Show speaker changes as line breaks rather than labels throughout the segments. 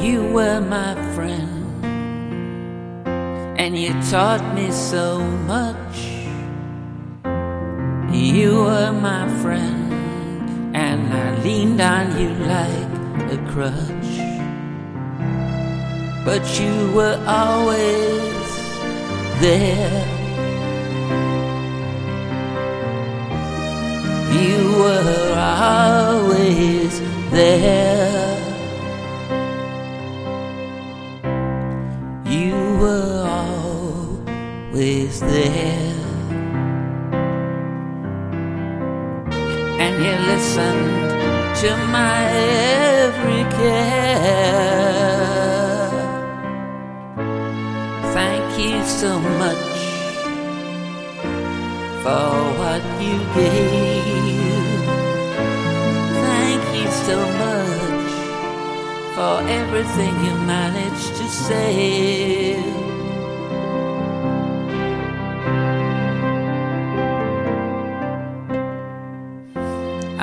You were my friend, and you taught me so much. You were my friend, and I leaned on you like a crutch. But you were always there. You were always there. Always there. And you listened to my every care. Thank you so much for what you gave. Thank you so much for everything you managed to save.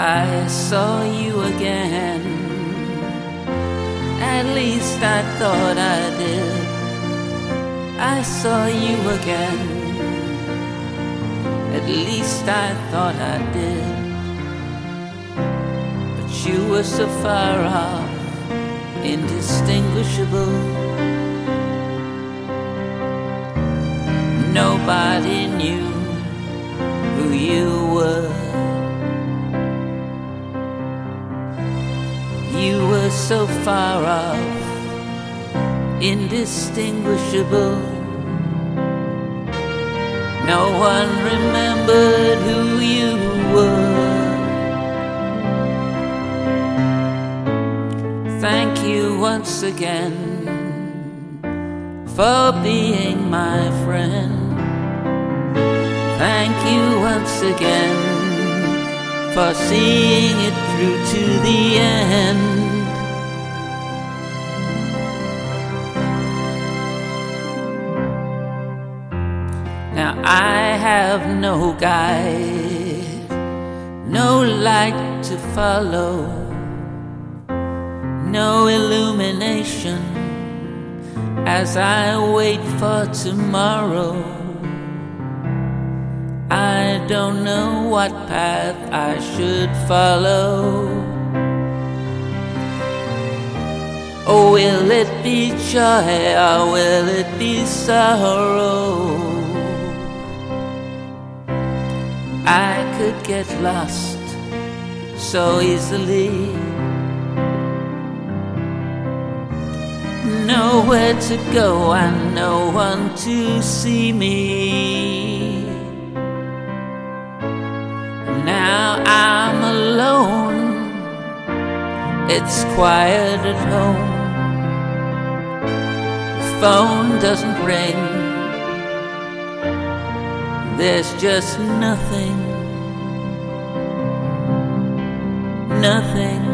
I saw you again. At least I thought I did. I saw you again. At least I thought I did. But you were so far off, indistinguishable. Nobody knew who you were. So far off, indistinguishable. No one remembered who you were. Thank you once again for being my friend. Thank you once again for seeing it through to the end. Now I have no guide, no light to follow, no illumination as I wait for tomorrow. I don't know what path I should follow. Oh, will it be joy or will it be sorrow? I could get lost so easily. Nowhere to go and no one to see me. Now I'm alone. It's quiet at home. The phone doesn't ring. There's just nothing. Nothing.